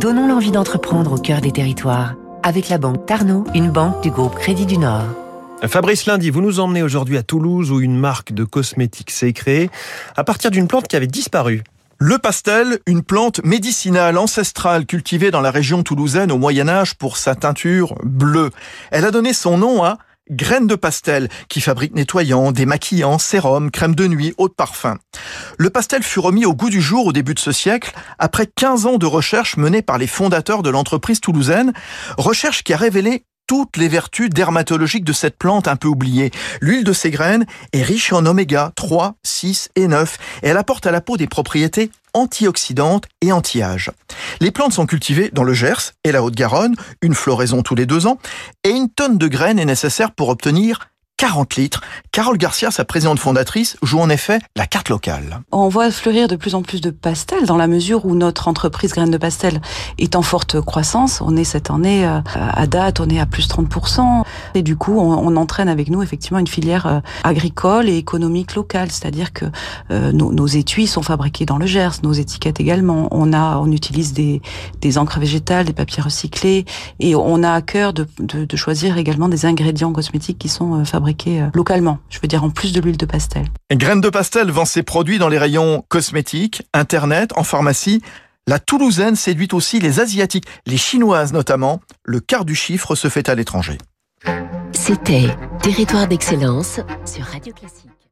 Donnons l'envie d'entreprendre au cœur des territoires avec la banque Tarno, une banque du groupe Crédit du Nord. Fabrice Lundi, vous nous emmenez aujourd'hui à Toulouse où une marque de cosmétiques s'est créée à partir d'une plante qui avait disparu. Le pastel, une plante médicinale ancestrale cultivée dans la région toulousaine au Moyen Âge pour sa teinture bleue. Elle a donné son nom à Graines de pastel, qui fabrique nettoyants, démaquillants, sérums, crème de nuit, eau de parfum. Le pastel fut remis au goût du jour au début de ce siècle, après 15 ans de recherche menée par les fondateurs de l'entreprise toulousaine, recherche qui a révélé toutes les vertus dermatologiques de cette plante un peu oubliée. L'huile de ces graines est riche en oméga 3, 6 et 9 et elle apporte à la peau des propriétés antioxydantes et anti-âge. Les plantes sont cultivées dans le Gers et la Haute-Garonne, une floraison tous les deux ans, et une tonne de graines est nécessaire pour obtenir 40 litres. Carole Garcia, sa présidente fondatrice, joue en effet la carte locale. On voit fleurir de plus en plus de pastels dans la mesure où notre entreprise Graines de Pastel est en forte croissance. On est cette année, euh, à date, on est à plus 30%. Et du coup, on, entraîne avec nous effectivement une filière euh, agricole et économique locale. C'est-à-dire que euh, nos, étuis sont fabriqués dans le Gers, nos étiquettes également. On a, on utilise des, encres végétales, des papiers recyclés et on a à cœur de choisir également des ingrédients cosmétiques qui sont fabriqués euh, localement. Je veux dire en plus de l'huile de pastel. Graines de pastel vend ses produits dans les rayons cosmétiques, internet, en pharmacie. La Toulousaine séduit aussi les Asiatiques, les Chinoises notamment. Le quart du chiffre se fait à l'étranger. C'était Territoire d'excellence sur Radio Classique.